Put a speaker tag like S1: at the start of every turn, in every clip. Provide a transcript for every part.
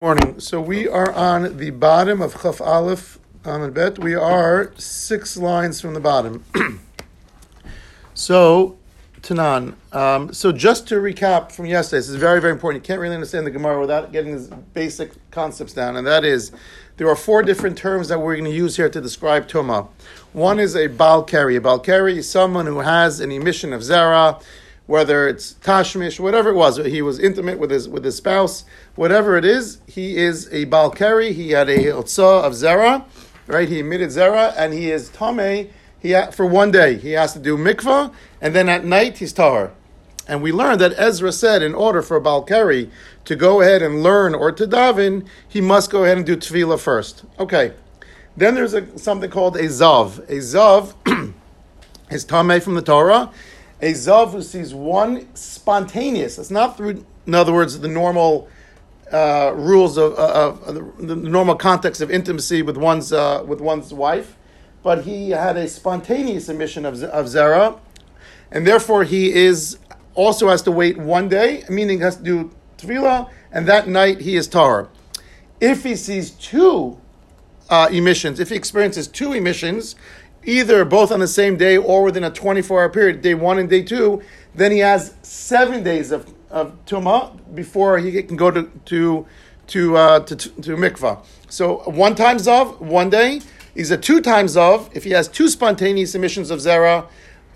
S1: Morning. So we are on the bottom of Chaf Aleph Amid Bet. We are six lines from the bottom. so, Tanan. Um, so just to recap from yesterday, this is very, very important. You can't really understand the Gemara without getting these basic concepts down, and that is there are four different terms that we're going to use here to describe Tuma. One is a Balkari. A Balkari is someone who has an emission of Zara whether it's tashmish, whatever it was, he was intimate with his with his spouse, whatever it is, he is a balkari. He had a otza of zera, right? He emitted zera, and he is tame. He for one day he has to do mikvah, and then at night he's tahar. And we learned that Ezra said, in order for balkari to go ahead and learn or to daven, he must go ahead and do tefillah first. Okay. Then there's a, something called a zav. A zav is tame from the Torah a Zav who sees one spontaneous, it's not through, in other words, the normal uh, rules of, uh, of, the, the, normal context of intimacy with one's, uh, with one's wife, but he had a spontaneous emission of, of Zera, and therefore he is also has to wait one day, meaning has to do Tefillah, and that night he is Tar. If he sees two uh, emissions, if he experiences two emissions, either both on the same day or within a 24 hour period, day one and day two, then he has seven days of, of Tumah before he can go to, to, to, uh, to, to mikvah. So one times of, one day. He's a two times of, if he has two spontaneous emissions of Zera,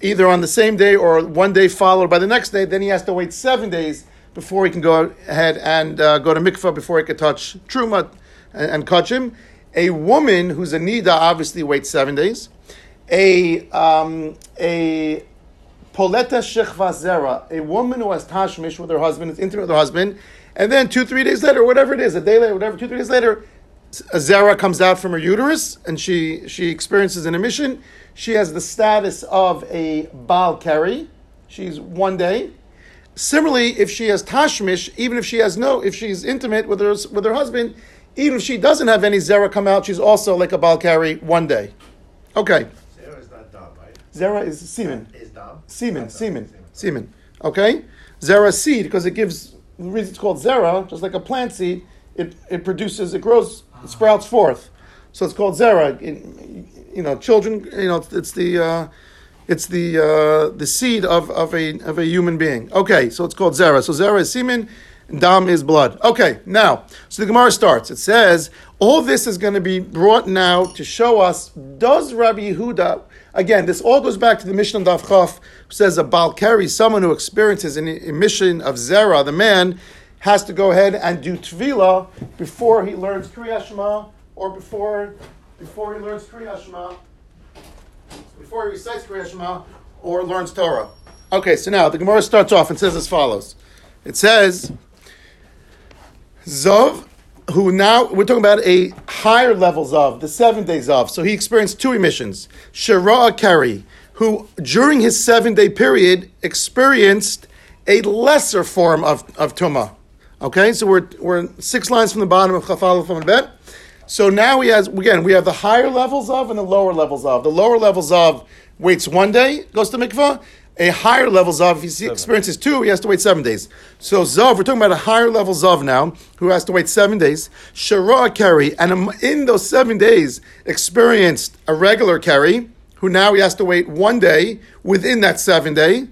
S1: either on the same day or one day followed by the next day, then he has to wait seven days before he can go ahead and uh, go to mikvah before he can touch truma and, and catch him. A woman who's a nida obviously waits seven days a um, a poleta shechva a woman who has tashmish with her husband, is intimate with her husband, and then two three days later, whatever it is, a day later, whatever, two three days later, a zera comes out from her uterus, and she she experiences an emission. She has the status of a bal keri. She's one day. Similarly, if she has tashmish, even if she has no, if she's intimate with her with her husband, even if she doesn't have any zera come out, she's also like a bal keri one day. Okay. Zera is semen. Is Semen, semen, semen. Okay? Zera seed, because it gives, the reason it's called zera, just like a plant seed, it, it produces, it grows, it sprouts forth. So it's called zera. you know, children, you know, it's the, uh, it's the, uh, the seed of, of, a, of a human being. Okay, so it's called zera. So zera is semen, dam is blood. Okay, now, so the Gemara starts. It says, all this is going to be brought now to show us, does Rabbi Yehuda, Again, this all goes back to the Mishnah Daf Chaf, who says a Balkari, someone who experiences an emission of Zera, the man, has to go ahead and do Tvila before he learns Kriyat Shema, or before, before he learns Kriyat Shema, before he recites Kriyat Shema, or learns Torah. Okay, so now the Gemara starts off and says as follows. It says, Zov who now we're talking about a higher levels of the seven days of. So he experienced two emissions. Shara Kari, who during his seven day period experienced a lesser form of, of Tuma. Okay, so we're, we're six lines from the bottom of Chafal from Bet. So now he has again we have the higher levels of and the lower levels of. The lower levels of waits one day, goes to mikvah, a higher level Zav, if he experiences two, he has to wait seven days. So Zav, we're talking about a higher level Zav now, who has to wait seven days. Shara carry, and in those seven days, experienced a regular carry, who now he has to wait one day within that seven day.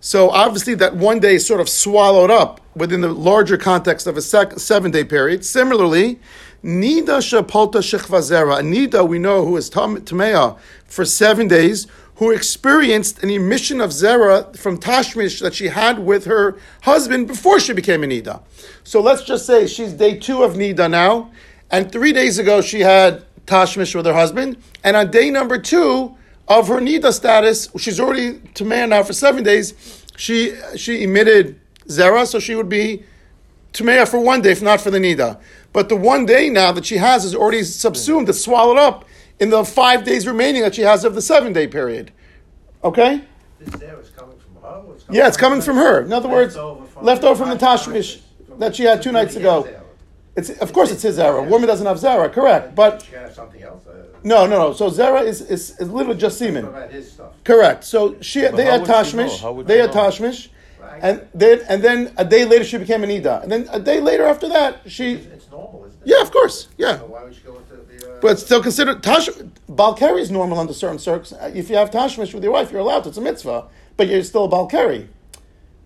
S1: So obviously that one day is sort of swallowed up within the larger context of a sec- seven day period. Similarly, Nida Shapalta Shechvazera, Nida we know who is Tamea for seven days, who experienced an emission of zera from tashmish that she had with her husband before she became a nida. So let's just say she's day two of nida now, and three days ago she had tashmish with her husband, and on day number two of her nida status, she's already to man now for seven days. She she emitted zera, so she would be Tumeya for one day, if not for the Nida. But the one day now that she has is already subsumed, it's swallowed up in the five days remaining that she has of the seven day period. Okay?
S2: This there is coming from her? It's
S1: yeah, it's coming from her. In other words, left over from the Tashmish that she had two nights ago. It's of course it's his error. Woman doesn't have zera, correct? But
S2: she have something else. Uh,
S1: no, no, no. So zera is, is, is literally just semen.
S2: stuff.
S1: Correct. So she they had tashmish. They had tashmish, and then and then a day later she became an ida, and then a day later after that she.
S2: It's normal, isn't it?
S1: Yeah, of course. Yeah.
S2: So why would you go with?
S1: But still considered tash. Balkari is normal under certain circumstances. If you have tashmish with your wife, you're allowed. to. It's a mitzvah, but you're still a balkari,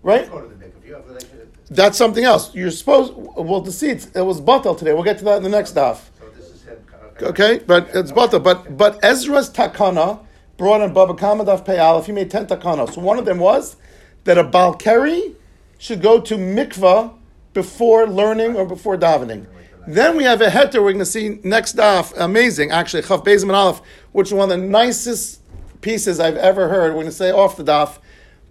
S1: right?
S2: Go to the mikveh. You have relationship.
S1: That's something else. You're supposed. Well, the seeds. it, was batal today. We'll get to that in the next daf.
S2: So this is him.
S1: Okay, but it's batal. But but Ezra's takana brought in Baba Kama daf Pei Aleph. He made ten takana. So one of them was that a balkari should go to mikvah before learning or before davening. Then we have a heter we're going to see next daf. Amazing, actually, Chaf Bezim and Aleph, which is one of the nicest pieces I've ever heard. We're going to say off the daf.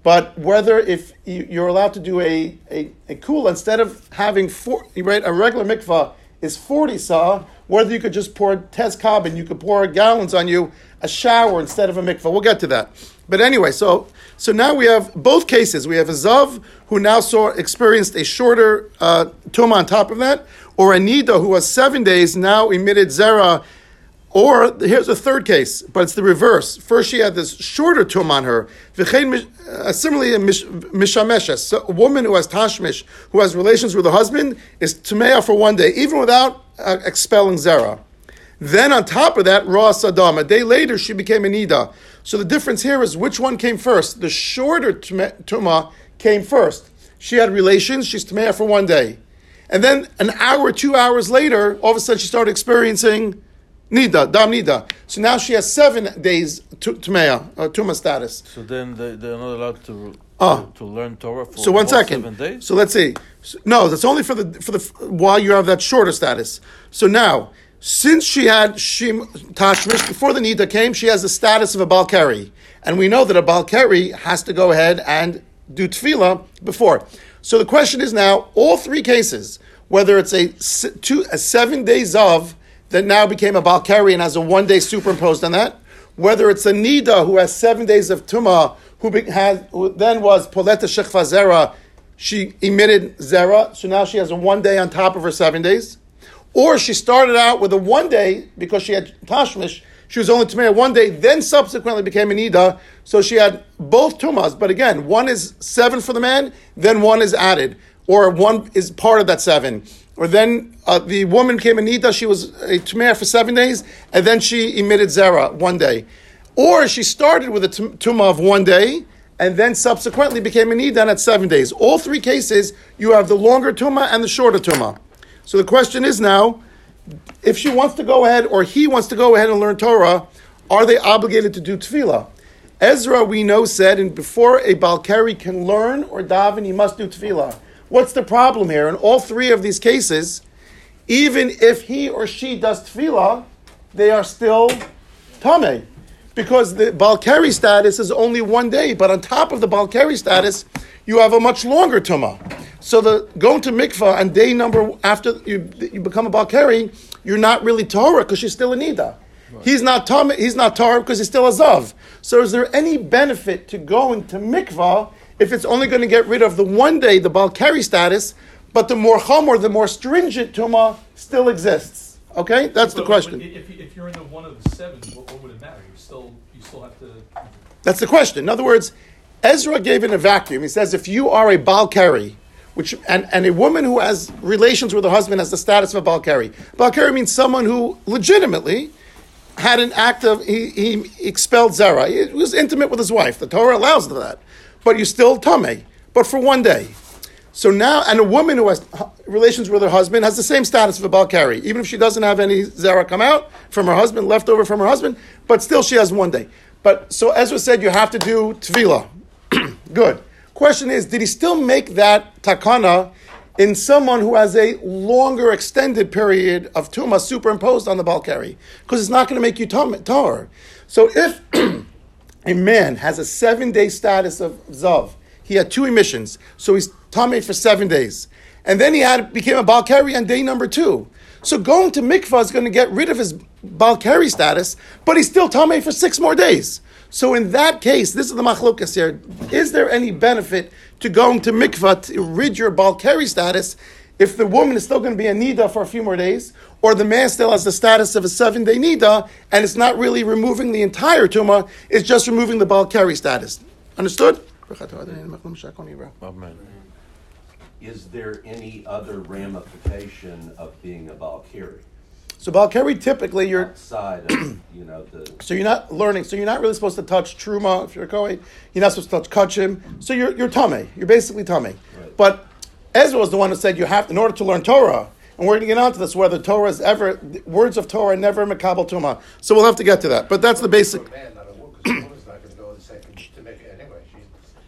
S1: But whether if you- you're allowed to do a, a, a kula, instead of having four, right, a regular mikvah is 40 saw, whether you could just pour tes and you could pour gallons on you, a shower instead of a mikvah. We'll get to that. But anyway, so so now we have both cases. We have a Zav who now saw experienced a shorter uh, tuma on top of that, or a Nida who was seven days now emitted zera or here's a third case, but it's the reverse. First, she had this shorter tum on her. Uh, Similarly, mishameshes, so a woman who has tashmish, who has relations with her husband, is tumeah for one day, even without uh, expelling zera. Then on top of that, raw sadam. A day later, she became a nida. So the difference here is which one came first. The shorter tuma came first. She had relations. She's tumeah for one day, and then an hour, two hours later, all of a sudden she started experiencing nida, dam nida. So now she has seven days to tumeah, uh, tuma status.
S3: So then they, they're not allowed to,
S1: Ah.
S3: to, to learn Torah for
S1: So one second. So let's see. So- No, that's only for the for the while you have that shorter status. So now, since she had shim tashmish before the nida came, she has the status of a balkari, and we know that a balkari has to go ahead and do tefillah before. So the question is now, all three cases, whether it's a two a seven days of that now became a balkari and has a one day superimposed on that, whether it's a nida who has seven days of tuma who who then was poleta shechva zera, she emitted zera, so now she has a one day on top of her seven days, or she started out with a one day because she had tashmish. She was only tamei one day, then subsequently became an nida, so she had both tumas. But again, one is seven for the man, then one is added, or one is part of that seven. Or then uh, the woman became an nida, she was a tamei for seven days, and then she emitted zera one day. Or she started with a tum- tumah of one day, and then subsequently became an nida at seven days. All three cases, you have the longer tumah and the shorter tumah. So the question is now, if she wants to go ahead or he wants to go ahead and learn Torah, are they obligated to do tefillah? Ezra, we know, said, and before a Balkari can learn or daven, he must do tefillah. What's the problem here? In all three of these cases, even if he or she does tefillah, they are still tameh. Because the Balkari status is only one day, but on top of the Balkari status, you have a much longer tumah. So the going to mikvah on day number after you, you become a Balkari, you're not really Torah because you're still a Nida. He's not Torah, he's not Torah because he's still a Zav. So is there any benefit to going to mikvah if it's only going to get rid of the one day, the Balkari status, but the more chamor, the more stringent tumah still exists? Okay, that's the question.
S4: If, if you're in the one of the seven, what, what would it matter? You still, you still have to.
S1: That's the question. In other words, Ezra gave in a vacuum. He says if you are a Balkari, which and, and a woman who has relations with her husband has the status of a Balkari. Balkari means someone who legitimately had an act of he, he expelled Zara. He was intimate with his wife. The Torah allows that, but you still tame, but for one day. So now, and a woman who has relations with her husband has the same status of a Balkari, even if she doesn't have any Zara come out from her husband, left over from her husband, but still she has one day. But so Ezra said you have to do Tefillah. Good. Question is, did he still make that takana in someone who has a longer extended period of tuma superimposed on the Balkari? Because it's not going to make you tar. So if a man has a seven day status of zav, he had two emissions, so he's tame for seven days, and then he had became a balkari on day number two. So going to mikvah is going to get rid of his balkari status, but he's still tame for six more days. So in that case, this is the machlokas here. Is there any benefit to going to mikvah to rid your balkari status if the woman is still going to be a nida for a few more days, or the man still has the status of a seven day nida, and it's not really removing the entire tumah, it's just removing the balkari status. Understood?
S3: Amen.
S5: is there any other ramification of being a Balkiri?
S1: So Balkari typically you're
S5: Outside of, you know, the,
S1: so you're not learning. So you're not really supposed to touch truma if you're a kohen. You're not supposed to touch kachim. So you're you're tummy. You're basically tummy.
S5: Right.
S1: But Ezra was the one who said you have in order to learn Torah. And we're going to get onto this whether Torah is ever words of Torah are never makabel tuma. So we'll have to get to that. But that's the basic.
S2: For a man, not a woman, because a woman's not gonna go the second to make it anyway. She's,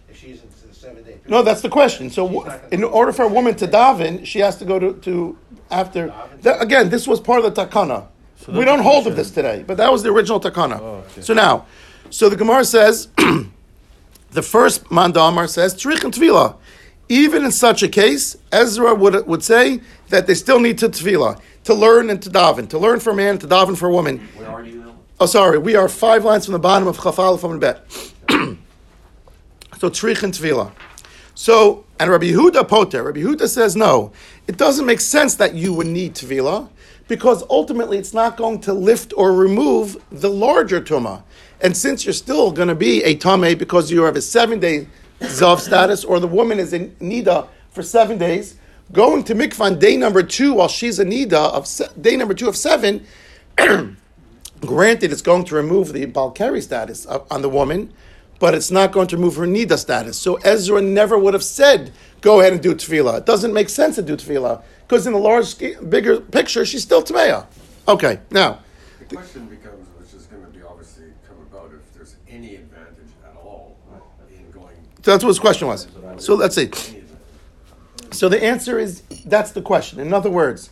S2: if she's into the seven day.
S1: No, that's the question. So, in order for a woman to daven, she has to go to, to after. That, again, this was part of the takana. we don't hold of this today, but that was the original takana.
S3: Oh, okay.
S1: So now, so the Gemara says, the first mandamar says tzrich and tefillah. Even in such a case, Ezra would would say that they still need to tefillah to learn and to daven, to learn for a man, to daven for a woman.
S5: where are you now?
S1: Oh, sorry. We are five lines from the bottom of Chafal from the bet. so Trich and Tvila. So, and Rabbi Yehuda Poter, Rabbi Yehuda says no. It doesn't make sense that you would need Tvila because ultimately it's not going to lift or remove the larger Tumah. And since you're still going to be a Tameh because you have a seven day Zav status or the woman is in Nida for seven days, going to mikvah on day number two while she's a Nida of se- day number two of seven, Granted, it's going to remove the Balkari status of- on the woman, but it's not going to remove her Nida status. So Ezra never would have said, go ahead and do tefillah. It doesn't make sense to do tefillah, because in the large, bigger picture, she's still Tameya. Okay, now,
S6: The question becomes, which is going to be obviously come about, if there's any advantage at all in going.
S1: So that's what his question was. So let's see. So the answer is, that's the question. In other words,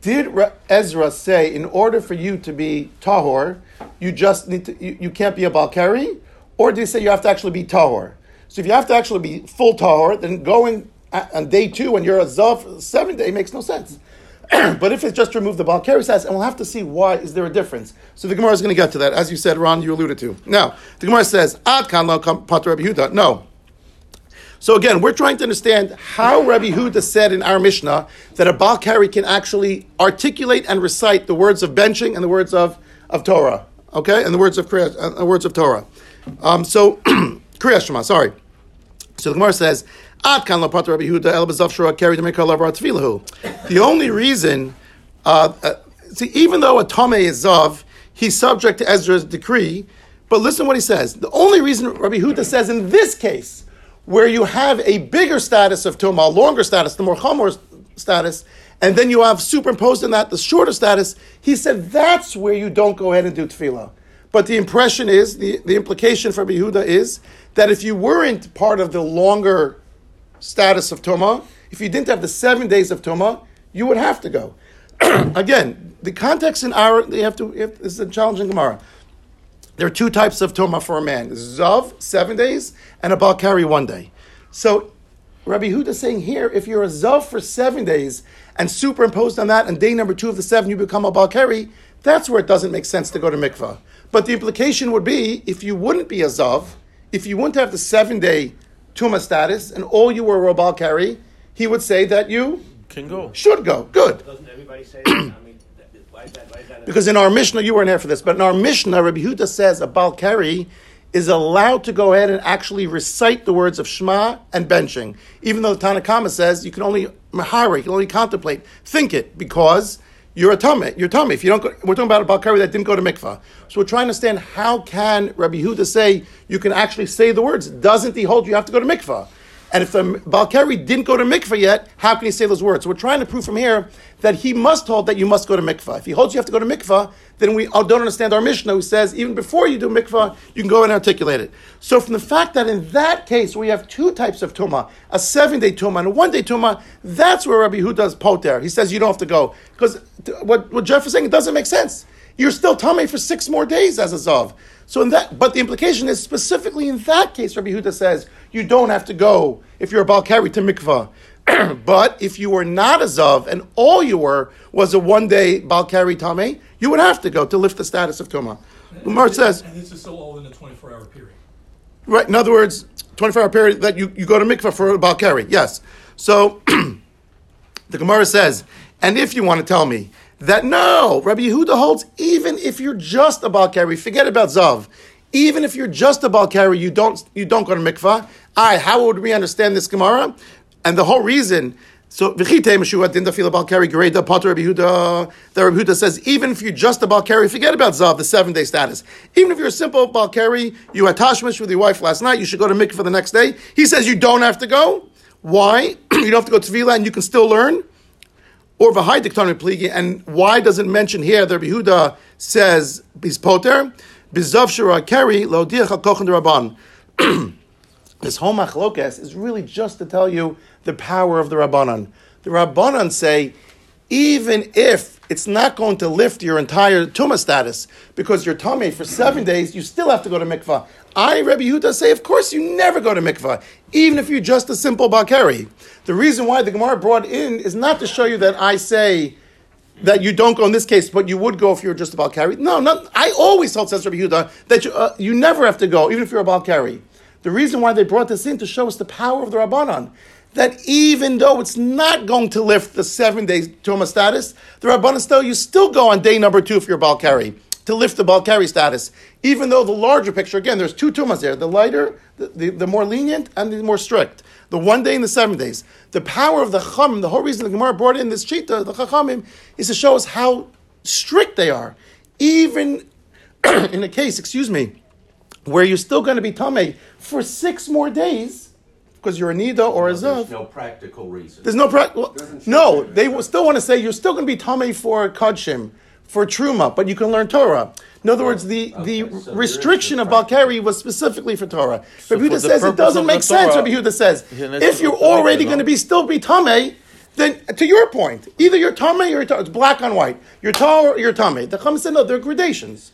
S1: did Ezra say, in order for you to be tahor, you just need to, you, you can't be a balkari, or do you say you have to actually be tahor? So if you have to actually be full tahor, then going on day two when you're a zav seven day makes no sense. but if it's just remove the balkari status, and we'll have to see why is there a difference. So the Gemara is going to get to that, as you said, Ron, you alluded to. Now the Gemara says, "Ad kan Rabbi Yehuda." No, so again, we're trying to understand how Rabbi Huda said in our Mishnah that a Balkari can actually articulate and recite the words of benching and the words of, of Torah. Okay, and the words of Kriya- uh, the words of Torah. Um, so Kriya Shema, sorry. So the Gemara says, "Ad kan lo pater Rabbi Huda el bezav shura carried the mikal of tefillahu." The only reason, uh, uh, see, even though a tame is zav, he's subject to Ezra's decree. But listen what he says. The only reason Rabbi Huda says in this case, where you have a bigger status of toma, longer status, the more chamor status, and then you have superimposed in that the shorter status, he said that's where you don't go ahead and do tefillah. But the impression is, the, the implication for Rabbi Yehuda is that if you weren't part of the longer status of Toma, if you didn't have the seven days of Toma, you would have to go. Again, the context in our, they have to, if, this is a challenging Gemara. There are two types of Toma for a man Zav, seven days, and a Balkari, one day. So Rabbi Huda is saying here, if you're a Zav for seven days and superimposed on that, and day number two of the seven you become a Balkari, that's where it doesn't make sense to go to mikvah. But the implication would be if you wouldn't be a Zav, if you wouldn't have the seven day Tuma status, and all you were a Balkari, he would say that you
S3: Can go.
S1: should go. Good.
S7: Doesn't everybody say that? I mean, why is that? Why is that?
S1: Because in our Mishnah, you weren't here for this, but in our Mishnah, Rabbi Huda says a Balkari is allowed to go ahead and actually recite the words of Shema and benching, even though the Tanakama says you can only mahara, you can only contemplate, think it, because you're a tummy. You're tummy. If you don't, go, we're talking about a Balkari that didn't go to mikvah. So we're trying to understand how can Rabbi Huda say you can actually say the words? Doesn't he hold you have to go to mikvah? And if the Balkari didn't go to mikvah yet, how can he say those words? So we're trying to prove from here that he must hold that you must go to mikvah. If he holds you have to go to mikvah, then we don't understand our Mishnah who says even before you do mikvah, you can go and articulate it. So from the fact that in that case we have two types of tuma, a seven-day tuma and a one-day tuma, that's where Rabbi Huda does poter. He says you don't have to go. Because what, what Jeff is saying, it doesn't make sense. You're still tummy for six more days as a zav. So in that, but the implication is specifically in that case, Rabbi Huda says you don't have to go if you're a balkari to mikvah. but if you were not a zav and all you were was a one day balkari tame, you would have to go to lift the status of tuma. Umar says,
S4: And this is still all in a 24 hour period.
S1: right. In other words, twenty four hour period that you, you go to mikvah for a balkari. Yes. So the Gemara says, and if you want to tell me that no, Rabbi Yehuda holds, even if you're just a Balkari, forget about Zav. Even if you're just a Balkari, you don't you don't go to mikvah. I, how would we understand this Gemara? and the whole reason. So v'chite Meshua din dafila balkari gereda pater Rabbi Yehuda. The Rabbi Yehuda says even if you're just a balkari, forget about zav, the seven day status. Even if you're a simple balkari, you had tashmish with your wife last night, you should go to mikveh the next day. He says you don't have to go. Why? you don't have to go to tefillah and you can still learn. Or v'hai diktanu pligi. And why does it mention here that Yehuda says he's poter? Bizav shura keri lo diach al kochen rabban. This whole machlokes is really just to tell you the power of the Rabbanan. The Rabbanan say, even if it's not going to lift your entire Tumah status, because you're Tumah for seven days, you still have to go to mikvah. I, Rabbi Yehuda, say, of course you never go to mikvah, even if you're just a simple Bakari. The reason why the Gemara brought in is not to show you that I say, that you don't go in this case, but you would go if you were just a Balkari. No, not, I always told, says Rabbi Yehuda, that you, uh, you never have to go, even if you're a Balkari. The reason why they brought this in to show us the power of the Rabbanan. That even though it's not going to lift the seven days Tuma status, the Rabbanan still, you still go on day number two if you're Balkari to lift the Balkari status. Even though the larger picture, again, there's two Tumas there the lighter, the, the, the more lenient, and the more strict. The one day and the seven days. The power of the Chachamim, the whole reason the Gemara brought in this Cheetah, the Chachamim, is to show us how strict they are. Even in a case, excuse me, where you're still going to be Tameh for six more days, because you're a Nida or a
S5: There's no practical reason.
S1: There's no practical. well, no. They will still want to say you're still going to be Tameh for Kodshim, for Truma, but you can learn Torah. In other words, the,
S5: okay,
S1: the
S5: so
S1: restriction of Balkari was specifically for Torah.
S3: So
S1: Rabbi
S3: the
S1: says it doesn't make
S3: the
S1: sense.
S3: Torah,
S1: Rabbi Yehuda says if you're
S3: Torah,
S1: already going to be still be Tameh, then to your point, either you're Tameh or you're Torah. It's black on white. You're Torah or you're Tameh. The Chacham said no, there are gradations.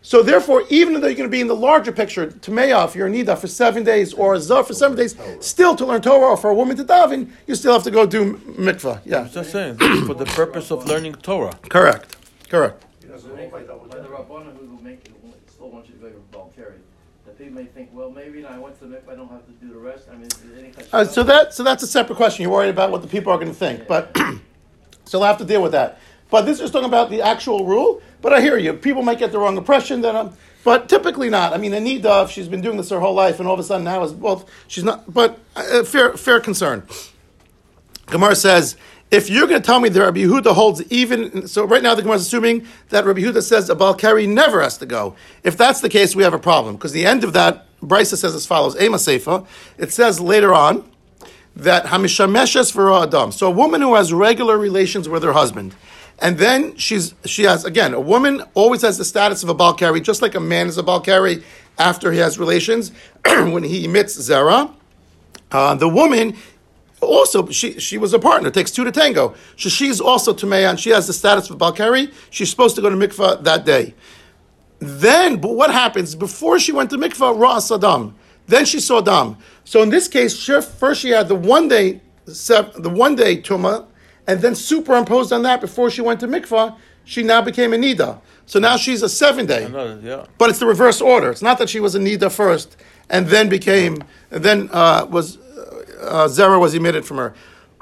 S1: So therefore, even though you're going to be in the larger picture, if you're a Nida for seven days, or a Zav for seven days, still to learn Torah, or for a woman to daven, you still have to go do mikvah. Yeah,
S3: I'm just saying, for the purpose of learning Torah.
S1: correct, correct.
S2: He doesn't
S7: When
S2: hold by double
S7: the
S2: check.
S7: Rabbanan who make it, still want you to go to Balkari, the people may think, well, maybe I went to the mikvah, I don't have to do the rest. I mean, is there any such
S1: Uh, so that so that's a separate question. You're worried about what the people are going to think, but so we'll have to deal with that. But this is talking about the actual rule. But I hear you. People might get the wrong impression that I'm. But typically not. I mean, Anita, if she's been doing this her whole life, and all of a sudden now is both. She's not. But uh, fair fair concern. Gemara says, if you're going to tell me that Rabbi Yehuda holds even, so right now the Gemara is assuming that Rabbi Yehuda says a Balkari never has to go. If that's the case, we have a problem. Because the end of that, Brisa says as follows, Ema Seifa, it says later on that Hamishameshes for Adam. So a woman who has regular relations with her husband, and then she's she has again a woman always has the status of a balkari, just like a man is a balkari after he has relations when he emits zera. Uh, the woman also she she was a partner. It takes two to tango. So she's also Tamea, and she has the status of balkari. She's supposed to go to mikvah that day. Then, but what happens before she went to mikvah? Ra Saddam. Then she saw dam. So in this case, first she had the one day, the one day tuma, and then superimposed on that before she went to mikvah, she now became a nida. So now she's a seven day.
S3: Another, yeah.
S1: But it's the reverse order. It's not that she was a nida first and then became, and then uh, was uh, zera was emitted from her.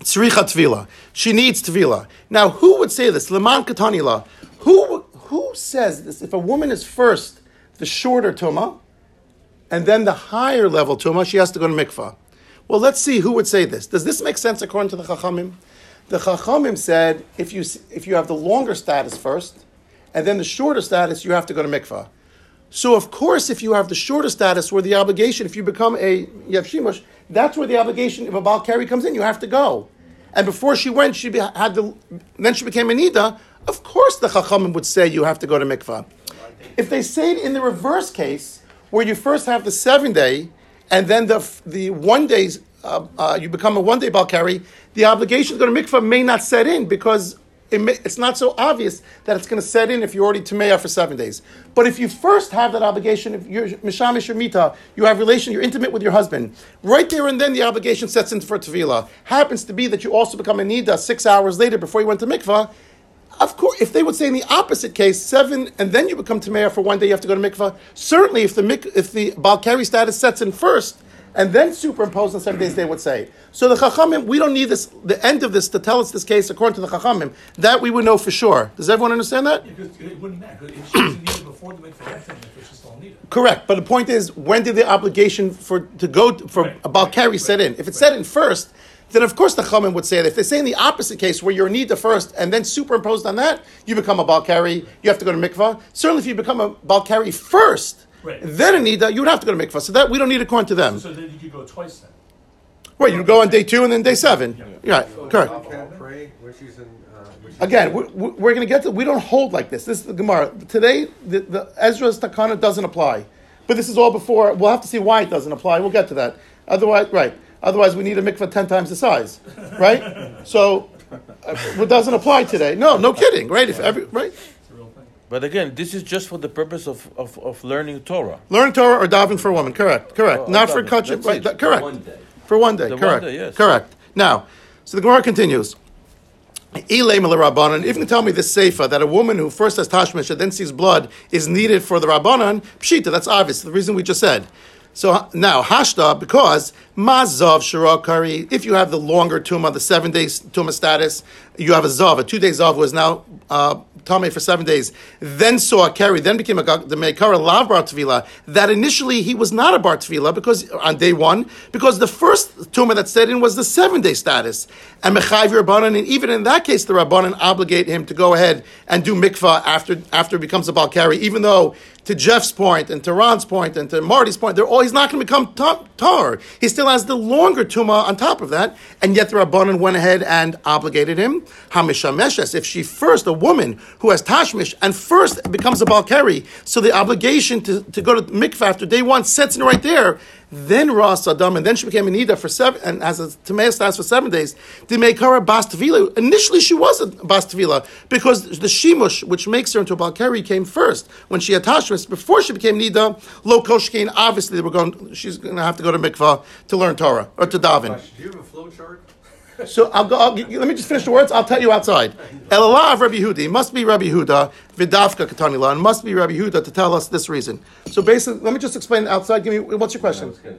S1: Tzricha tvila. She needs tvila. Now, who would say this? Leman katanila. Who who says this? If a woman is first the shorter tuma, and then the higher level tuma, she has to go to mikvah. Well, let's see who would say this. Does this make sense according to the chachamim? The chachamim said if you if you have the longer status first, and then the shorter status, you have to go to mikvah. So of course, if you have the shorter status, where the obligation, if you become a Yev Shimush, that's where the obligation of a Baal Keri comes in. You have to go. And before she went, she had the, then she became a Nida. Of course, the Chachamim would say you have to go to mikvah. If they say it in the reverse case, where you first have the seven day, and then the the one days, uh, uh, you become a one day Balkari, the obligation to go to mikvah may not set in because it it's not so obvious that it's going to set in if you're already Tameya for seven days. But if you first have that obligation, if you're Mishamish or Mita, you have relation, you're intimate with your husband, right there and then the obligation sets in for Tevila. Happens to be that you also become a Nida six hours later before you went to mikvah. Of course, if they would say in the opposite case, seven, and then you become Tameya for one day, you have to go to mikvah. Certainly, if the if the Balkari status sets in first, and then superimposed on seven days, they would say. So the Chachamim, we don't need this, the end of this to tell us this case according to the Chachamim. That we would know for sure. Does everyone understand that?
S4: Because it wouldn't matter. 'cause If she was in the before before the mikvah, after the mikvah, she need it.
S1: Correct, but the point is, when did the obligation for to go to, for
S4: Right.
S1: a Balkari set in? If it set in first, then of course the Chachamim would say that. If they say in the opposite case, where you're need first and then superimposed on that, you become a Balkari, you have to go to mikvah. Certainly, if you become a Balkari first,
S4: Right.
S1: then a nida, you would have to go to mikvah. So that we don't need a coin to them.
S4: So then you could go twice then.
S1: Right, you go on day two and then day seven. Right, correct.
S6: You can't pray when she's in, uh, when she's.
S1: Again, we're, we're going to get to. We don't hold like this. This is the Gemara today. The, the Ezra's takana doesn't apply, but this is all before. We'll have to see why it doesn't apply. We'll get to that. Otherwise, right. Otherwise, we need a mikvah ten times the size, right? So, uh, it doesn't apply today. No, no kidding, right? If every right,
S4: It's a real thing.
S3: But again, this is just for the purpose of, of, of learning Torah.
S1: learn Torah or daven for a woman. Correct, correct.
S3: Oh,
S1: Not for
S3: daven.
S1: kachim. Right,
S3: it.
S1: that- correct.
S5: One day.
S1: For one day,
S3: The one
S1: correct.
S3: day, yes.
S1: Correct. Now, so the Gemara continues. Elay Rabbanan, if you can tell me this seifa that a woman who first has tashmish and then sees blood is needed for the Rabbanan, pshita, that's obvious, the reason we just said. So now, hashta, because mazav shirakari, if you have the longer tumah, the seven days tumah status, you have a zav, a two day zav who is now uh, Tame for seven days, then saw a carry, then became a the Meikara Lav Bar Tvila, that initially he was not a Bar Tvila because on day one, because the first tumah that stayed in was the seven day status. And Mechayv Rabbanan, and even in that case, the Rabbanan obligate him to go ahead and do mikvah after after he becomes a Balkari, even though to Jeff's point and to Ron's point and to Marty's point, they're all he's not going to become ta- tar. He still has the longer tumah on top of that, and yet the Rabbanan went ahead and obligated him. Hamishameshes, if she first, a woman who has tashmish and first becomes a Balkari, so the obligation to, to go to mikvah after day one sets in right there, then Ras Adam, and then she became a Nida for seven, and has a Tamea status for seven days. The Meikara Bas Tevila, initially she was a Bas Tevila, because the Shimush, which makes her into a Balkari, came first. When she had Tashmis, before she became Nida, Lo Koshkein, obviously they were going, she's going to have to go to mikvah to learn Torah, or to daven.
S6: Do you have a flow chart?
S1: So I'll go. I'll, let me just finish the words. I'll tell you outside. Elalah of Rabbi Yehuda. It must be Rabbi Yehuda. Vidavka katanila. It must be Rabbi Yehuda to tell us this reason. So basically, let me just explain outside. Give me what's your question?
S5: gonna-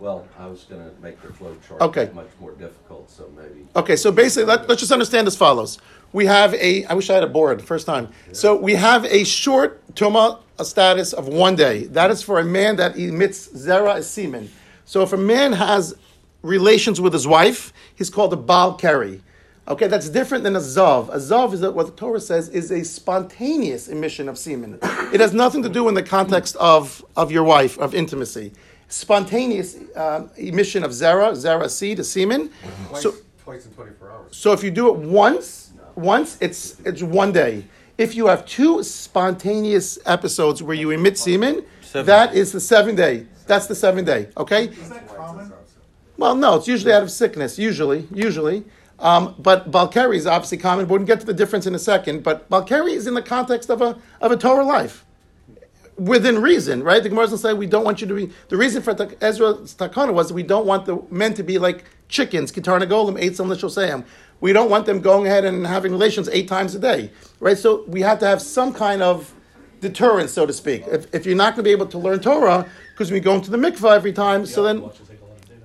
S5: Well, I was gonna make the flow chart
S1: Okay.
S5: much more difficult, so maybe.
S1: Okay, so basically, let, us just understand as follows. We have a, I wish I had a board, first time. So we have a short Tuma a status of one day. That is for a man that emits Zera as semen. So if a man has relations with his wife, he's called a Baal Keri. Okay, that's different than a Zav. A Zav is what the Torah says is a spontaneous emission of semen. It has nothing to do in the context of, of your wife, of intimacy. Spontaneous um, emission of Zera, Zera seed, a semen.
S6: Twice,
S1: So,
S6: twice in twenty-four hours.
S1: so if you do it once, once it's it's one day. If you have two spontaneous episodes where you emit semen,
S3: Seven.
S1: that is the seven day. That's the seven day. Okay.
S6: Is that common?
S1: Well, no, it's usually out of sickness. Usually, usually. Um, but Balkari is obviously common. But we can get to the difference in a second. But Balkari is in the context of a of a Torah life, within reason, right? The Gemara doesn't say we don't want you to be. The reason for Ezra's takana was we don't want the men to be like chickens. Kitar nagolim, eight some lishosayim. We don't want them going ahead and having relations eight times a day, right? So we have to have some kind of deterrence, so to speak. If, if you're not going to be able to learn Torah because we go into the mikvah every time, so then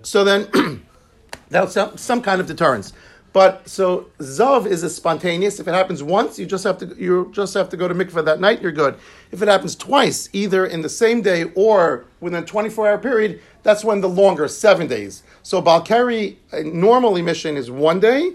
S1: so then that's some, some kind of deterrence. But so zav is a spontaneous. If it happens once, you just have to you just have to go to mikveh that night. You're good. If it happens twice, either in the same day or within a 24 hour period, that's when the longer seven days. So balkari a normal emission is one day.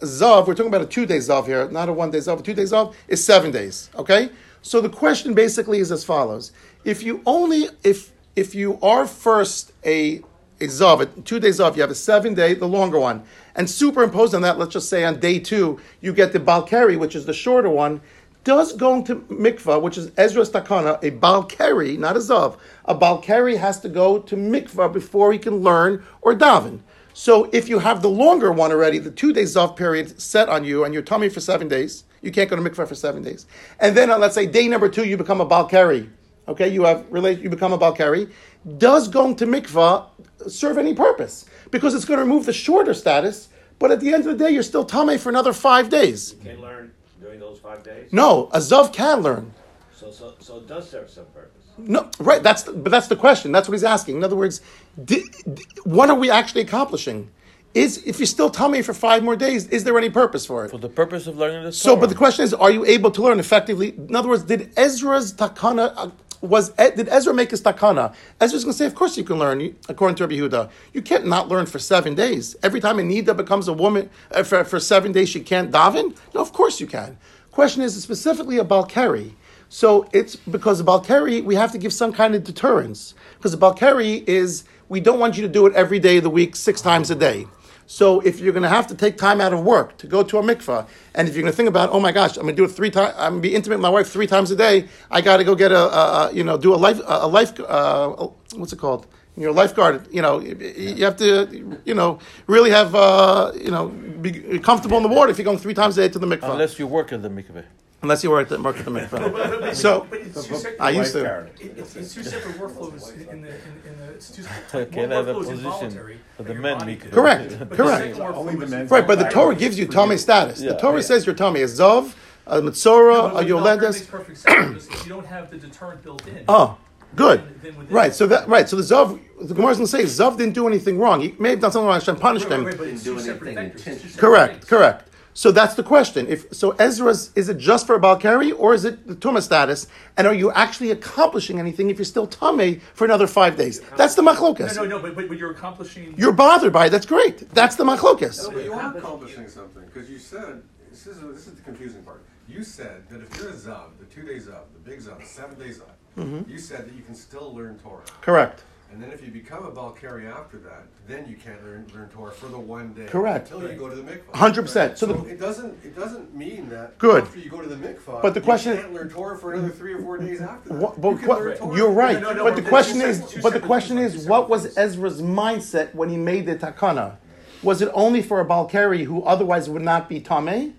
S1: Zav, we're talking about a two day zav here, not a one day zav. A two day zav is seven days. Okay. So the question basically is as follows: If you only if if you are first a a zav, two days off. you have a seven day, the longer one, and superimposed on that, let's just say on day two, you get the balkari, which is the shorter one. Does going to mikvah, which is Ezra's takana, a balkari, not a zav, a balkari has to go to mikvah before he can learn or daven. So if you have the longer one already, the two days zav period set on you, and you're tummy for seven days, you can't go to mikvah for seven days. And then on, let's say day number two, you become a balkari. Okay, you have you become a balkari. Does going to mikvah serve any purpose? Because it's going to remove the shorter status, but at the end of the day, you're still tame for another five days.
S8: You Can learn during those five days?
S1: No, a zav can learn.
S8: So, so, so it does serve some purpose.
S1: No, right. That's the, but that's the question. That's what he's asking. In other words, di, di- what are we actually accomplishing? is if you're still tummy for five more days, is there any purpose for it?
S3: For the purpose of learning the
S1: So,
S3: Torah.
S1: but the question is, are you able to learn effectively? In other words, did Ezra's takana uh, was did Ezra make his takana? Ezra's going to say, of course you can learn. According to Rabbi Yehuda, you can't not learn for seven days. Every time a nida becomes a woman uh, for, for seven days, she can't daven. No, of course you can. Question is specifically a balkari. So it's because a balkari we have to give some kind of deterrence because a balkari is we don't want you to do it every day of the week, six times a day. So if you're going to have to take time out of work to go to a mikvah, and if you're going to think about, oh my gosh, I'm going to do it three times, I'm going to be intimate with my wife three times a day. I got to go get a, a, you know, do a life, a life, uh, what's it called? You're a lifeguard. You know, you have to, you know, really have, uh, you know, be comfortable in the water if you're going three times a day to the mikvah.
S3: Unless you work at the mikveh.
S1: Unless you work at, work at the mikvah. so
S4: But it's two separate.
S1: I used to.
S4: it- It's, it's two separate workflows in the, in, in the, it's two, one
S3: Can have a
S4: workflow is
S3: position
S4: involuntary.
S3: for the men
S4: body
S3: make
S4: can
S3: it.
S4: do.
S1: Correct,
S4: But
S1: correct.
S4: second workflow is-
S1: Right, but the Torah gives you Tomei status. The Torah
S3: Yeah.
S1: says you're Tomei. A Zov, a
S4: No,
S1: Mitzora,
S4: but uh,
S1: a
S4: the Valkyrie
S1: Yolendes.
S4: makes perfect sense, if you don't have the deterrent built in.
S1: Oh, good.
S4: Then- then
S1: Right, so that right, so the Zov, the Gemara's gonna say Zov didn't do anything wrong. He may have done something wrong. Hashem punished
S4: Wait,
S1: him.
S4: wait, wait, but it's
S5: Didn't
S4: two
S5: do
S4: separate
S5: anything
S4: vectors, it's two
S5: intentionally.
S4: separate
S1: Correct, correct. So that's the question. If so, Ezra's is it just for a Balkari or is it the Tuma status? And are you actually accomplishing anything if you're still Tame for another five days? That's the machlokas.
S4: No, no, no, but, but, but you're accomplishing.
S1: You're bothered by it. That's great. That's the machlokas.
S6: No, but you are accomplishing something because you said this is this is the confusing part. You said that if you're a zav, the two days zav, the big zav, the seven days zav,
S1: Mm-hmm.
S6: you said that you can still learn Torah.
S1: Correct.
S6: And then if you become a Balkari after that, then you can't learn, learn Torah for the one day.
S1: Correct.
S6: Until you go to the mikvah.
S1: 100%. So
S6: So,
S1: the-
S6: it doesn't it doesn't mean that
S1: Good.
S6: after you go to the mikvah,
S1: But the
S6: you
S1: question-
S6: can't learn Torah for another three or four days after that.
S1: What,
S6: you
S1: but
S6: can
S1: what-
S6: learn Torah.
S1: you're right.
S4: No, no,
S1: but the question is,
S4: two
S1: but the question is, what was. Ezra's mindset when he made the takana? Was it only for a Balkari who otherwise would not be tame,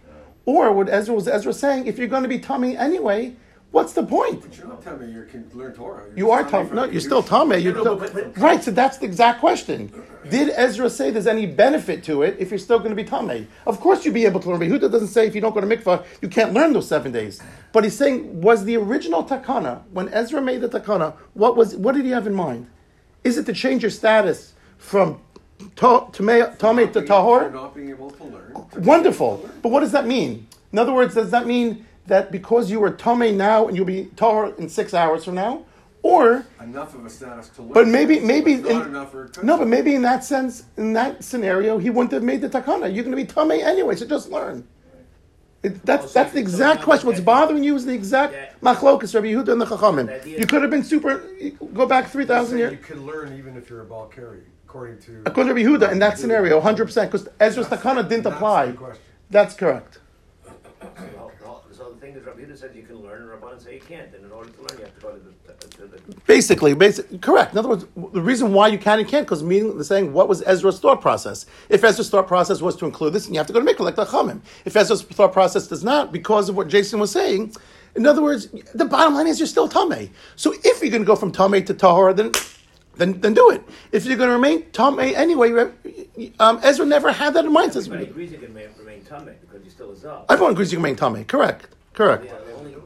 S1: or would Ezra was Ezra saying, if you're going to be tame anyway, what's the point?
S6: But you're not telling me you can learn Torah. You're
S1: You are
S6: telling me
S1: tame. No, you're still
S6: Kedusha.
S1: tame. You're
S4: No,
S1: still,
S4: no, but- but-
S1: right. So that's the exact question. Did Ezra say there's any benefit to it if you're still going to be tame? Of course, you'd be able to learn. But Yehuda doesn't say if you don't go to mikvah, you can't learn those seven days. But he's saying, was the original takana when Ezra made the takana? What was? What did he have in mind? Is it to change your status from to, tame, to tahor?
S6: Not being able to learn.
S1: Wonderful.
S6: able to learn.
S1: But what does that mean? In other words, does that mean that because you were tame now and you'll be tahor in six hours from now, or
S6: enough of a status to learn.
S1: but maybe, maybe,
S6: But not
S1: in- no, but maybe in that sense, in that scenario, he wouldn't have made the takana. You're going to be tame anyway, so just learn. It, that's
S8: so
S1: that's the exact question. What's bothering you is the exact
S8: Yeah.
S1: machlokas, Rabbi Yehuda and the Chachamim. You could have been super. Go back three thousand years.
S6: You could learn even if you're a Balkari, according to.
S1: According to Rabbi Yehuda, in that scenario, hundred percent, because Ezra's takana didn't apply. That's correct.
S8: The thing is, Rabbi Yehuda says you can learn, and Rabbanan say you can't, and in order to learn, you have to go to the, to the
S1: Basically, basic, correct. In other words, the reason why you can and can't, because meaning they're saying what was Ezra's thought process. If Ezra's thought process was to include this, and you have to go to Mikvah like the Chamim. If Ezra's thought process does not, because of what Jason was saying, in other words, the bottom line is you're still Tameh. So if you're going to go from Tameh to Tahor, then then then do it. If you're going to remain Tameh anyway, um, Ezra never had that in mind. Says-
S8: Everybody agrees you can remain tummy because you're still a zav.
S1: Everyone agrees you can remain Tameh. Correct. Correct.
S8: Yeah, the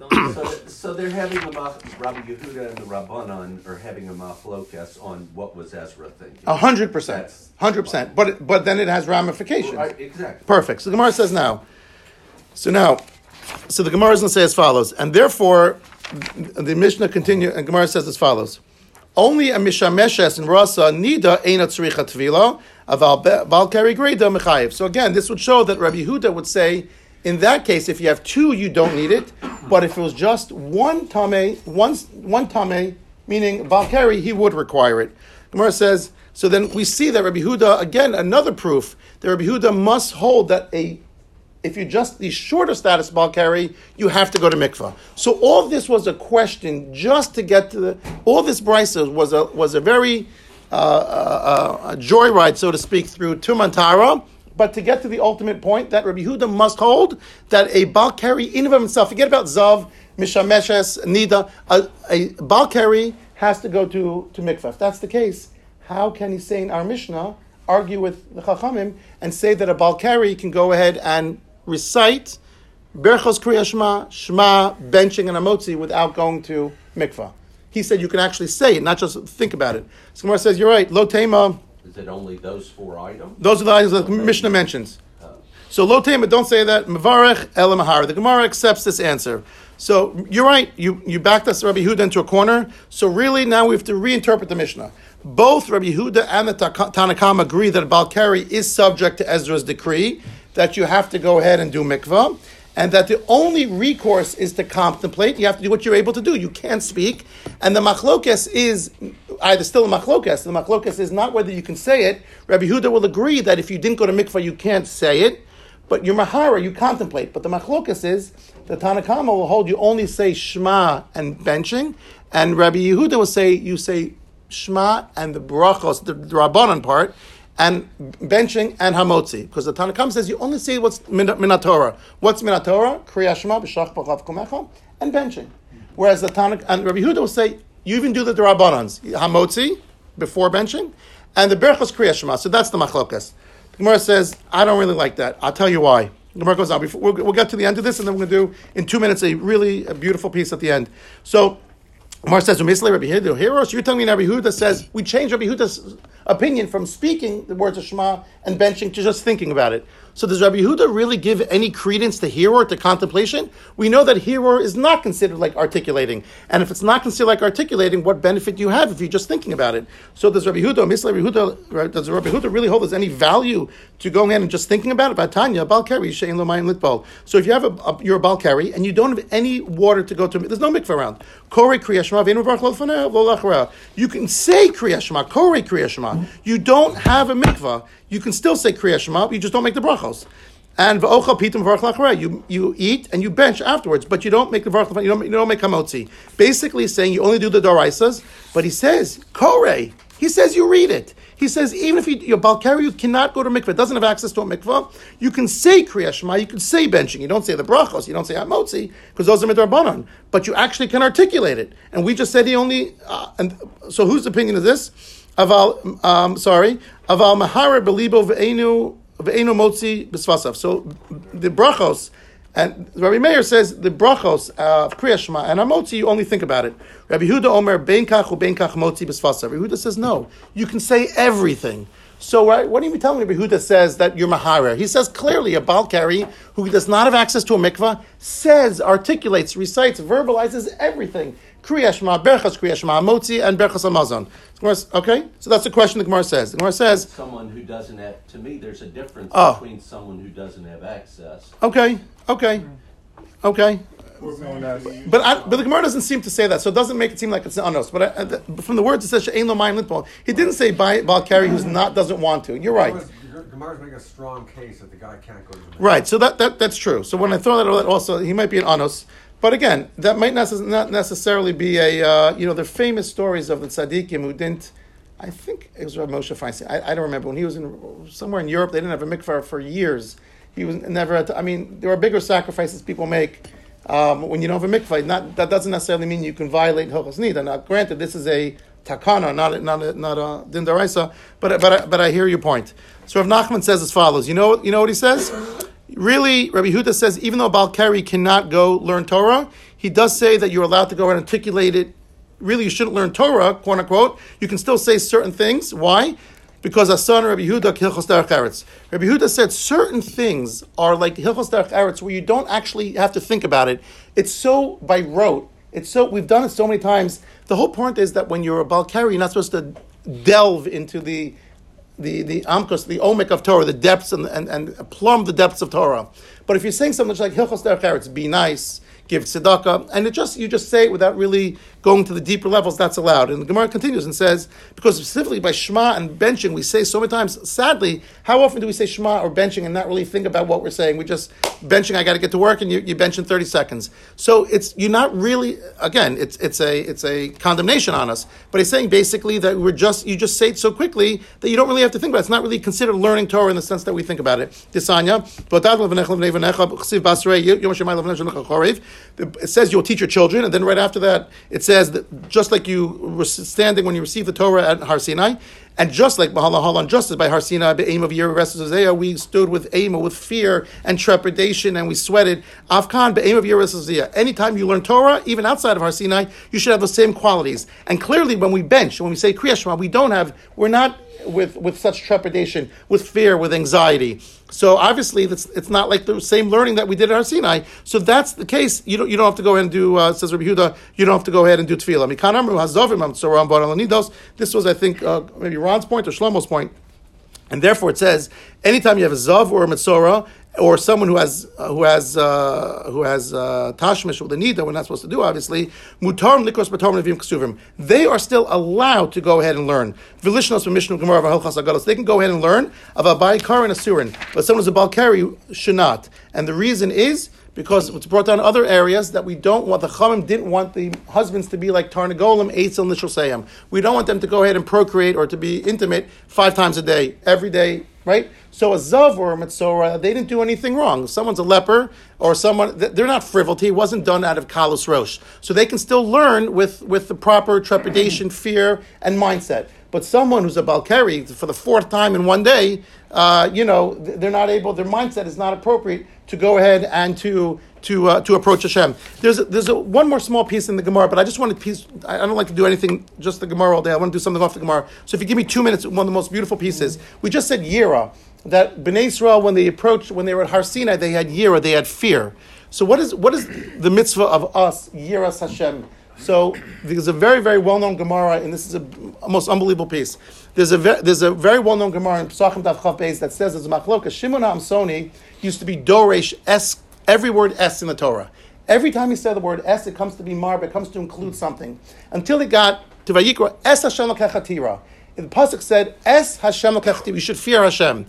S5: So, so they're having a mach, Rabbi Yehuda and the Rabbanon are having a machlokas on what was Ezra thinking.
S1: A hundred percent. Hundred percent. But but then it has ramifications.
S5: Right, exactly.
S1: Perfect. So the Gemara says now. So now, so the Gemara is going to say as follows, and therefore, the Mishnah continue, and Gemara says as follows: Only a mishameshes and rasa nida eina tzricha tvila aval valkari greda mechayev. So again, this would show that Rabbi Yehuda would say, in that case, if you have two, you don't need it, but if it was just one tame, one one tame, meaning valkari, he would require it. Gemara says. So then we see that Rabbi Huda again another proof that Rabbi Huda must hold that a if you just the shorter status ball carry, you have to go to mikvah. So all this was a question just to get to the. All this brisa was a was a very uh, uh, uh, joyride, so to speak, through Tumantara. But to get to the ultimate point, that Rabbi Huda must hold that a bal carry in of himself, forget about zav, mishameshes, nida, a, a bal carry has to go to to mikvah. If that's the case, how can he say in our Mishnah? argue with the Chachamim and say that a Balkari can go ahead and recite Berchos Kriya Shema, benching and Amotzi without going to mikvah. He said you can actually say it, not just think about it. So Gemara says, you're right, Lo Tema,
S5: Is it only those four items?
S1: Those are the items that the Mishnah mentions. Oh. So lo tema, don't say that. Mavarech el mahar. The Gemara accepts this answer. So you're right. You you backed us Rabbi Yehuda into a corner. So really now we have to reinterpret the Mishnah. Both Rabbi Yehuda and the Ta- Tanakam agree that Balkari is subject to Ezra's decree that you have to go ahead and do mikvah, and that the only recourse is to contemplate. You have to do what you're able to do. You can't speak, and the machlokes is either still a machlokes. The machlokes is not whether you can say it. Rabbi Yehuda will agree that if you didn't go to mikvah, you can't say it. But you're mahara, you contemplate. But the machlokas is the Tanna Kamma will hold you only say shema and benching, and Rabbi Yehuda will say you say shema and the brachos, the, the rabbanon part, and benching and hamotzi. Because the Tanna Kamma says you only say what's min- minatorah. What's minatorah? Kriya shema b'shach b'chav kumecha and benching. Whereas the Tanakh and Rabbi Yehuda will say you even do the rabbanons hamotzi before benching, and the berachos kriya shema. So that's the machlokas. The Gemara says, I don't really like that. I'll tell you why. The Gemara goes on. We'll, we'll get to the end of this, and then we're going to do, in two minutes, a really a beautiful piece at the end. So, Gemara says, "Umisle Rabbi Yehuda heroes." You're telling me Rabbi Yehuda says we change Rabbi Yehuda's opinion from speaking the words of Shema and benching to just thinking about it. So does Rabbi Yehuda really give any credence to hiror, to contemplation? We know that hiror is not considered like articulating, and if it's not considered like articulating, what benefit do you have if you're just thinking about it? So does Rabbi Yehuda, Misle Rabbi Yehuda, does Rabbi Yehuda really hold there's any value to going in and just thinking about it? Batanya baal keri shein lomayim litbol. So if you have a, a you're a baal keri and you don't have any water to go to, there's no mikvah around. Kore kriyashma. You can say kriyashma, kore kriyashma. You don't have a mikvah. You can still say kriyashma. You just don't make the brachos. And v'ochal pitum. You you eat and you bench afterwards, but you don't make the varach. You don't you don't make hamotzi. Basically, saying you only do the doraisas. But he says kore. He says you read it. He says even if you, you're Baal Keri, you cannot go to mikveh. Doesn't have access to a mikveh. You can say Kriya Shema, you can say benching. You don't say the brachos, you don't say hamotzi because those are midrabanan. But you actually can articulate it. And we just said he only. Uh, and so whose opinion is this? Aval, um, sorry, aval mahara belibo ve'enu b'svasav. So the brachos. And Rabbi Meir says the brachos of Kriya Shema and Amotzi, you only think about it. Rabbi Huda Omer, Ben Kach Kach Motzi B'sfasa. Rabbi Huda says no, you can say everything. So right, what are you telling me? Rabbi Huda says that you're Mahara. He says clearly a Baal Keri who does not have access to a mikvah says, articulates, recites, verbalizes everything. Kriya Shema, Berchas Kriya Shema, Motzi, and Berchas Hamazon. Okay, so that's the question the Gemara says. The Gemara says,
S5: Someone who doesn't have, to me, there's a difference
S1: Oh.
S5: between someone who doesn't have access.
S1: okay, okay, okay. But I, but the Gemara doesn't seem to say that, so it doesn't make it seem like it's an unos. But I, I, the- from the words it says she'ain lo mayim litbol. He didn't say by Baal Keri who's not doesn't want to. You're right.
S6: Gemara's making a strong case that the guy can't go to the
S1: Right. So that, that that's true. So when I throw that out, also he might be an anos. But again, that might not necessarily be a uh, you know the famous stories of the tzaddikim who didn't. I think it was Rav Moshe Feinstein. I, I don't remember when he was in somewhere in Europe. They didn't have a mikvah for years. He was never. At, I mean, there are bigger sacrifices people make um, when you don't have a mikvah. Not that doesn't necessarily mean you can violate hilchos nida. Now, granted, this is a takana, not a, not a, not a din daraisa, but but but I hear your point. So Rav Nachman says as follows. You know you know what he says. Really, Rabbi Huda says even though Baal Keri cannot go learn Torah, he does say that you're allowed to go and articulate it. Really, you shouldn't learn Torah, quote unquote. You can still say certain things. Why? Because Asan Rabbi Huda Hilchos Eretz. Rabbi Huda said certain things are like Hilchos Eretz, where you don't actually have to think about it. It's so by rote. It's so we've done it so many times. The whole point is that when you're a Baal Keri, you're not supposed to delve into the the the amkos, the omic of Torah, the depths and, and, and plumb the depths of Torah. But if you're saying something like Hilchos Derech be nice, give tzedakah, and it just you just say it without really going to the deeper levels, that's allowed. And the Gemara continues and says, because specifically by Shema and benching, we say so many times, sadly, how often do we say Shema or benching and not really think about what we're saying? We just, benching, I got to get to work, and you, you bench in 30 seconds. So it's, you're not really, again, it's, it's, a, it's a condemnation on us. But he's saying basically that we're just, you just say it so quickly that you don't really have to think about it. It's not really considered learning Torah in the sense that we think about it. It says you'll teach your children, and then right after that, it says that just like you were standing when you received the Torah at Har Sinai, and just like Mahala Halan Justice by Har Sinai, aim of of Zayah, we stood with aim, with fear and trepidation, and we sweated. Afkan, aim of of Zayah. Anytime you learn Torah, even outside of Har Sinai, you should have the same qualities. And clearly, when we bench, when we say Kriya Shema, we don't have, we're not with, with such trepidation, with fear, with anxiety. So obviously, it's, it's not like the same learning that we did at Har Sinai. So that's the case. You don't, you don't have to go ahead and do, uh, says Rabbi Huda, you don't have to go ahead and do tefillah. This was, I think, uh, maybe Ron's point or Shlomo's point. And therefore, it says anytime you have a zav or a mitzora, or someone who has uh, who has uh, who has uh, tashmish with the nida, we're not supposed to do obviously. Mutar likos b'tar nevim ksuvim. They are still allowed to go ahead and learn. Vilishnos Mishnah Gemara v'Halchas Agalos. They can go ahead and learn of a baikar and a surin, but someone who's a baal keri should not. And the reason is because it's brought down other areas that we don't want. The Chamim didn't want the husbands to be like Tarnagolim, Eitzel, Nishal Sayam. We don't want them to go ahead and procreate or to be intimate five times a day, every day, right? So a Zav or a Mitzora, they didn't do anything wrong. Someone's a leper or someone, they're not frivolity. It wasn't done out of Kalos Rosh. So they can still learn with, with the proper trepidation, fear, and mindset. But someone who's a Baal Keri for the fourth time in one day, uh, you know, they're not able, their mindset is not appropriate to go ahead and to to uh, to approach Hashem. There's a, there's a, one more small piece in the Gemara, but I just want to piece. I don't like to do anything just the Gemara all day. I want to do something off the Gemara. So if you give me two minutes, one of the most beautiful pieces. We just said Yira that Bnei Israel when they approached when they were at Har Sinai they had Yira, they had fear. So what is what is the mitzvah of us Yiras Hashem? So there's a very very well known Gemara, and this is a, a most unbelievable piece. There's a ve- there's a very well known Gemara in Pesachim Tav Chav that says as machloka Shimon Hamsoni used to be Doresh S every word S in the Torah. Every time he said the word S, it comes to be marb, it comes to include something. Until it got to Vayikra, Es Hashem Lokechatira. The Pasuk said, Es Hashem Lokechatira. You should fear Hashem.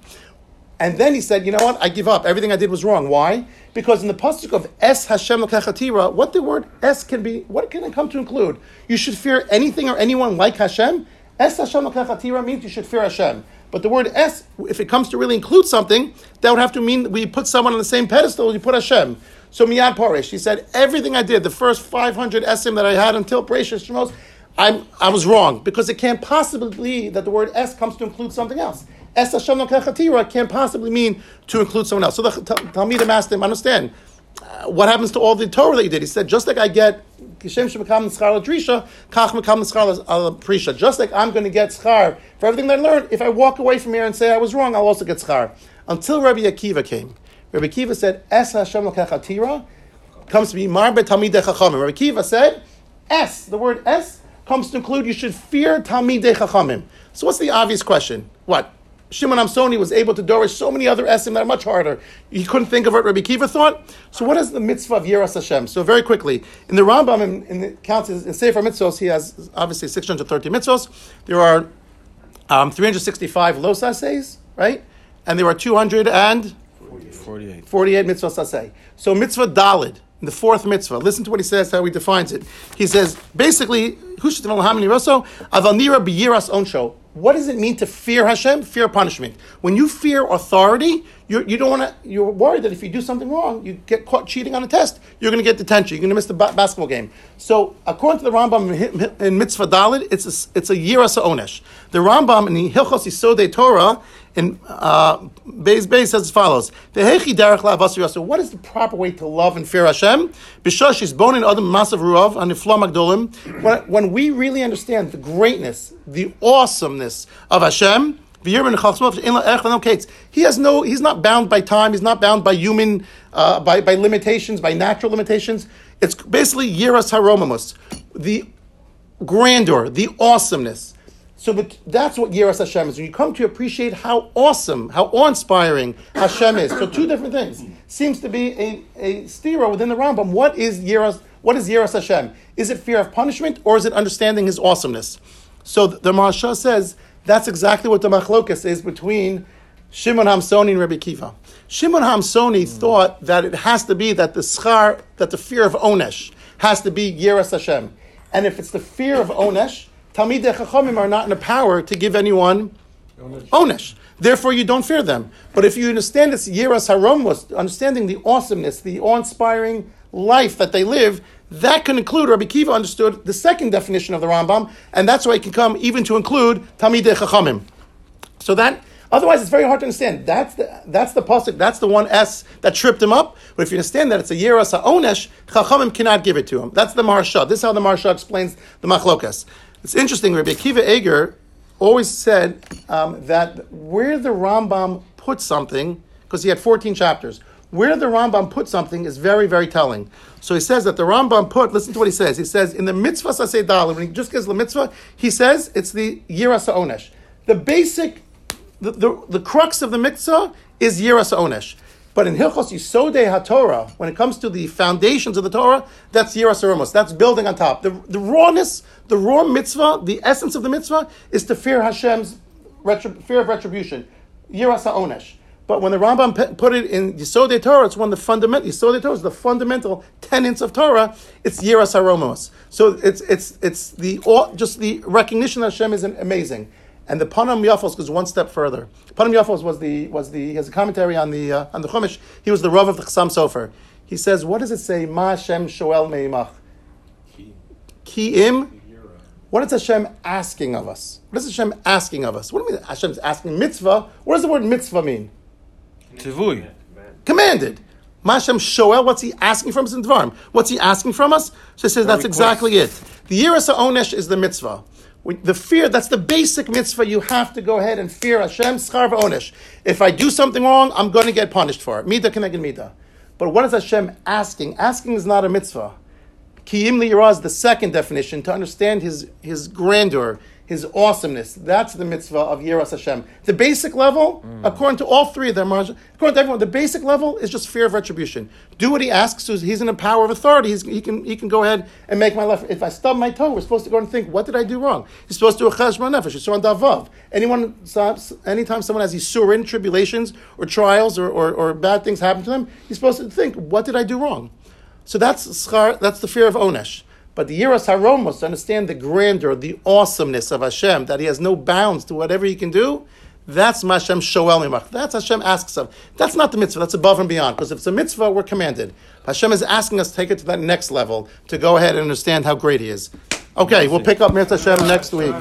S1: And then he said, you know what? I give up. Everything I did was wrong. Why? Because in the pasuk of Es Hashem Lokechatira, what the word S can be, what can it come to include? You should fear anything or anyone like Hashem. Es Hashem Lokechatira means you should fear Hashem. But the word es, if it comes to really include something, that would have to mean we put someone on the same pedestal, you put Hashem. So Miyad Parish, he said, everything I did, the first 500 esim that I had until Bereshit Shemos, I'm, I was wrong, because it can't possibly be that the word es comes to include something else. Es Hashem Kachatira can't possibly mean to include someone else. So tell me the Talmidim asked him, understand, uh, what happens to all the Torah that you did? He said, just like I get Kishem Shemekam Nischar Drisha, Kach Mekam Nischar Prisha. Just like I'm going to get schar for everything that I learned, if I walk away from here and say I was wrong, I'll also get schar. Until Rabbi Akiva came. Rabbi Akiva said, Es Hashem Lokechatira comes to be Mar Talmidei Chachamim. Rabbi Akiva said, Es, the word Es, comes to include you should fear Talmidei Chachamim. So what's the obvious question? What? Shimon Amsoni was able to dorish so many other esim that are much harder. He couldn't think of what Rabbi Kiva thought. So what is the mitzvah of Yiras Hashem? So very quickly, in the Rambam, in, in the counts in Sefer Mitzvos, he has obviously 630 mitzvos. There are um, 365 los assays, right? And there are 248 48 mitzvahs asay. So mitzvah dalid, the fourth mitzvah. Listen to what he says, how he defines it. He says, basically, avalnira biyiras onsho. What does it mean to fear Hashem? Fear punishment. When you fear authority, you're, you don't want to. You're worried that if you do something wrong, you get caught cheating on a test, you're going to get detention. You're going to miss the ba- basketball game. So, according to the Rambam in, Mitzvah Dalit, it's a, it's a yirasa onesh. The Rambam in Hilchos Yisodei Torah in uh, Beis Beis says as follows: The What is the proper way to love and fear Hashem? Bishosh is bone in adam masav ruav and magdolim. When we really understand the greatness, the awesomeness of Hashem. He has no. He's not bound by time. He's not bound by human, uh, by, by limitations, by natural limitations. It's basically yiras haromamus, the grandeur, the awesomeness. So but that's what Yiras Hashem is. When you come to appreciate how awesome, how awe-inspiring Hashem is. So two different things. Seems to be a, a stira within the Rambam. What is Yiras, what is Yiras Hashem? Is it fear of punishment or is it understanding his awesomeness? So the, the says that's exactly what the machlokas is between Shimon Hamsoni and Rabbi Kiva. Shimon Hamsoni mm. thought that it has to be that the schar, that the fear of Onesh has to be Yiras Hashem. And if it's the fear of Onesh, Talmidei Chachamim are not in a power to give anyone onesh. Therefore, you don't fear them. But if you understand this Yiras Haromos, understanding the awesomeness, the awe-inspiring life that they live, that can include, Rabbi Kiva understood the second definition of the Rambam, and that's why it can come even to include Talmidei Chachamim. So that, otherwise it's very hard to understand. That's the, that's the pasuk, that's the one S that tripped him up. But if you understand that it's a Yiras HaOnesh, Chachamim cannot give it to him. That's the Maharsha. This is how the Maharsha explains the Machlokas. It's interesting, Rabbi Akiva Eger always said um, that where the Rambam put something, because he had 14 chapters, where the Rambam put something is very, very telling. So he says that the Rambam put, listen to what he says. He says, in the mitzvah saseh dalit, when he just gives the mitzvah, he says it's the yiras onesh. The basic, the, the, the crux of the mitzvah is yiras onesh. But in Hilchos Yisodei HaTorah, when it comes to the foundations of the Torah, that's Yiras Aramos. That's building on top. The, the rawness, the raw mitzvah, the essence of the mitzvah is to fear Hashem's fear of retribution. Yiras HaOnesh. But when the Rambam put it in Yisodei Torah, it's one of the fundamental, Yisodei Torah is the fundamental tenets of Torah. It's Yiras Aramos. So it's, it's, it's the, just the recognition that Hashem is amazing. And the Panim Yafos goes one step further. Panim Yafos was the was the he has a commentary on the uh, on the Chumash. He was the Rav of the Chassam Sofer. He says, what does it say? Ma Hashem Shoel Meimach. Ki im. What is Hashem asking of us? What is Hashem asking of us? What do you mean Hashem's asking mitzvah? What does the word mitzvah mean?
S3: Tivui.
S1: Commanded. Ma Hashem Shoel, what's he asking from us in Dvarim? What's he asking from us? So he says that's exactly it. The Yiras Onesh is the mitzvah. The fear, that's the basic mitzvah. You have to go ahead and fear Hashem, schar onesh. If I do something wrong, I'm going to get punished for it. Mida keneged mida. But what is Hashem asking? Asking is not a mitzvah. Kiyim liyirah is the second definition to understand his, his grandeur, his awesomeness. That's the mitzvah of Yiras Hashem. The basic level, mm. according to all three of them, according to everyone, the basic level is just fear of retribution. Do what he asks. So he's in a power of authority. He's, he can he can go ahead and make my life. If I stub my toe, we're supposed to go and think, what did I do wrong? He's supposed to do a cheshbon nefesh. It's on davav. Anyone, anytime someone has these surin tribulations or trials or, or, or bad things happen to them, he's supposed to think, what did I do wrong? So that's that's the fear of onesh. But the Yiras Haromos, to understand the grandeur, the awesomeness of Hashem, that He has no bounds to whatever He can do, that's Mashem Shoel Mimach. That's Hashem asks of. That's not the mitzvah, that's above and beyond. Because if it's a mitzvah, we're commanded. Hashem is asking us to take it to that next level, to go ahead and understand how great He is. Okay, we'll pick up Mitzvah Hashem next week.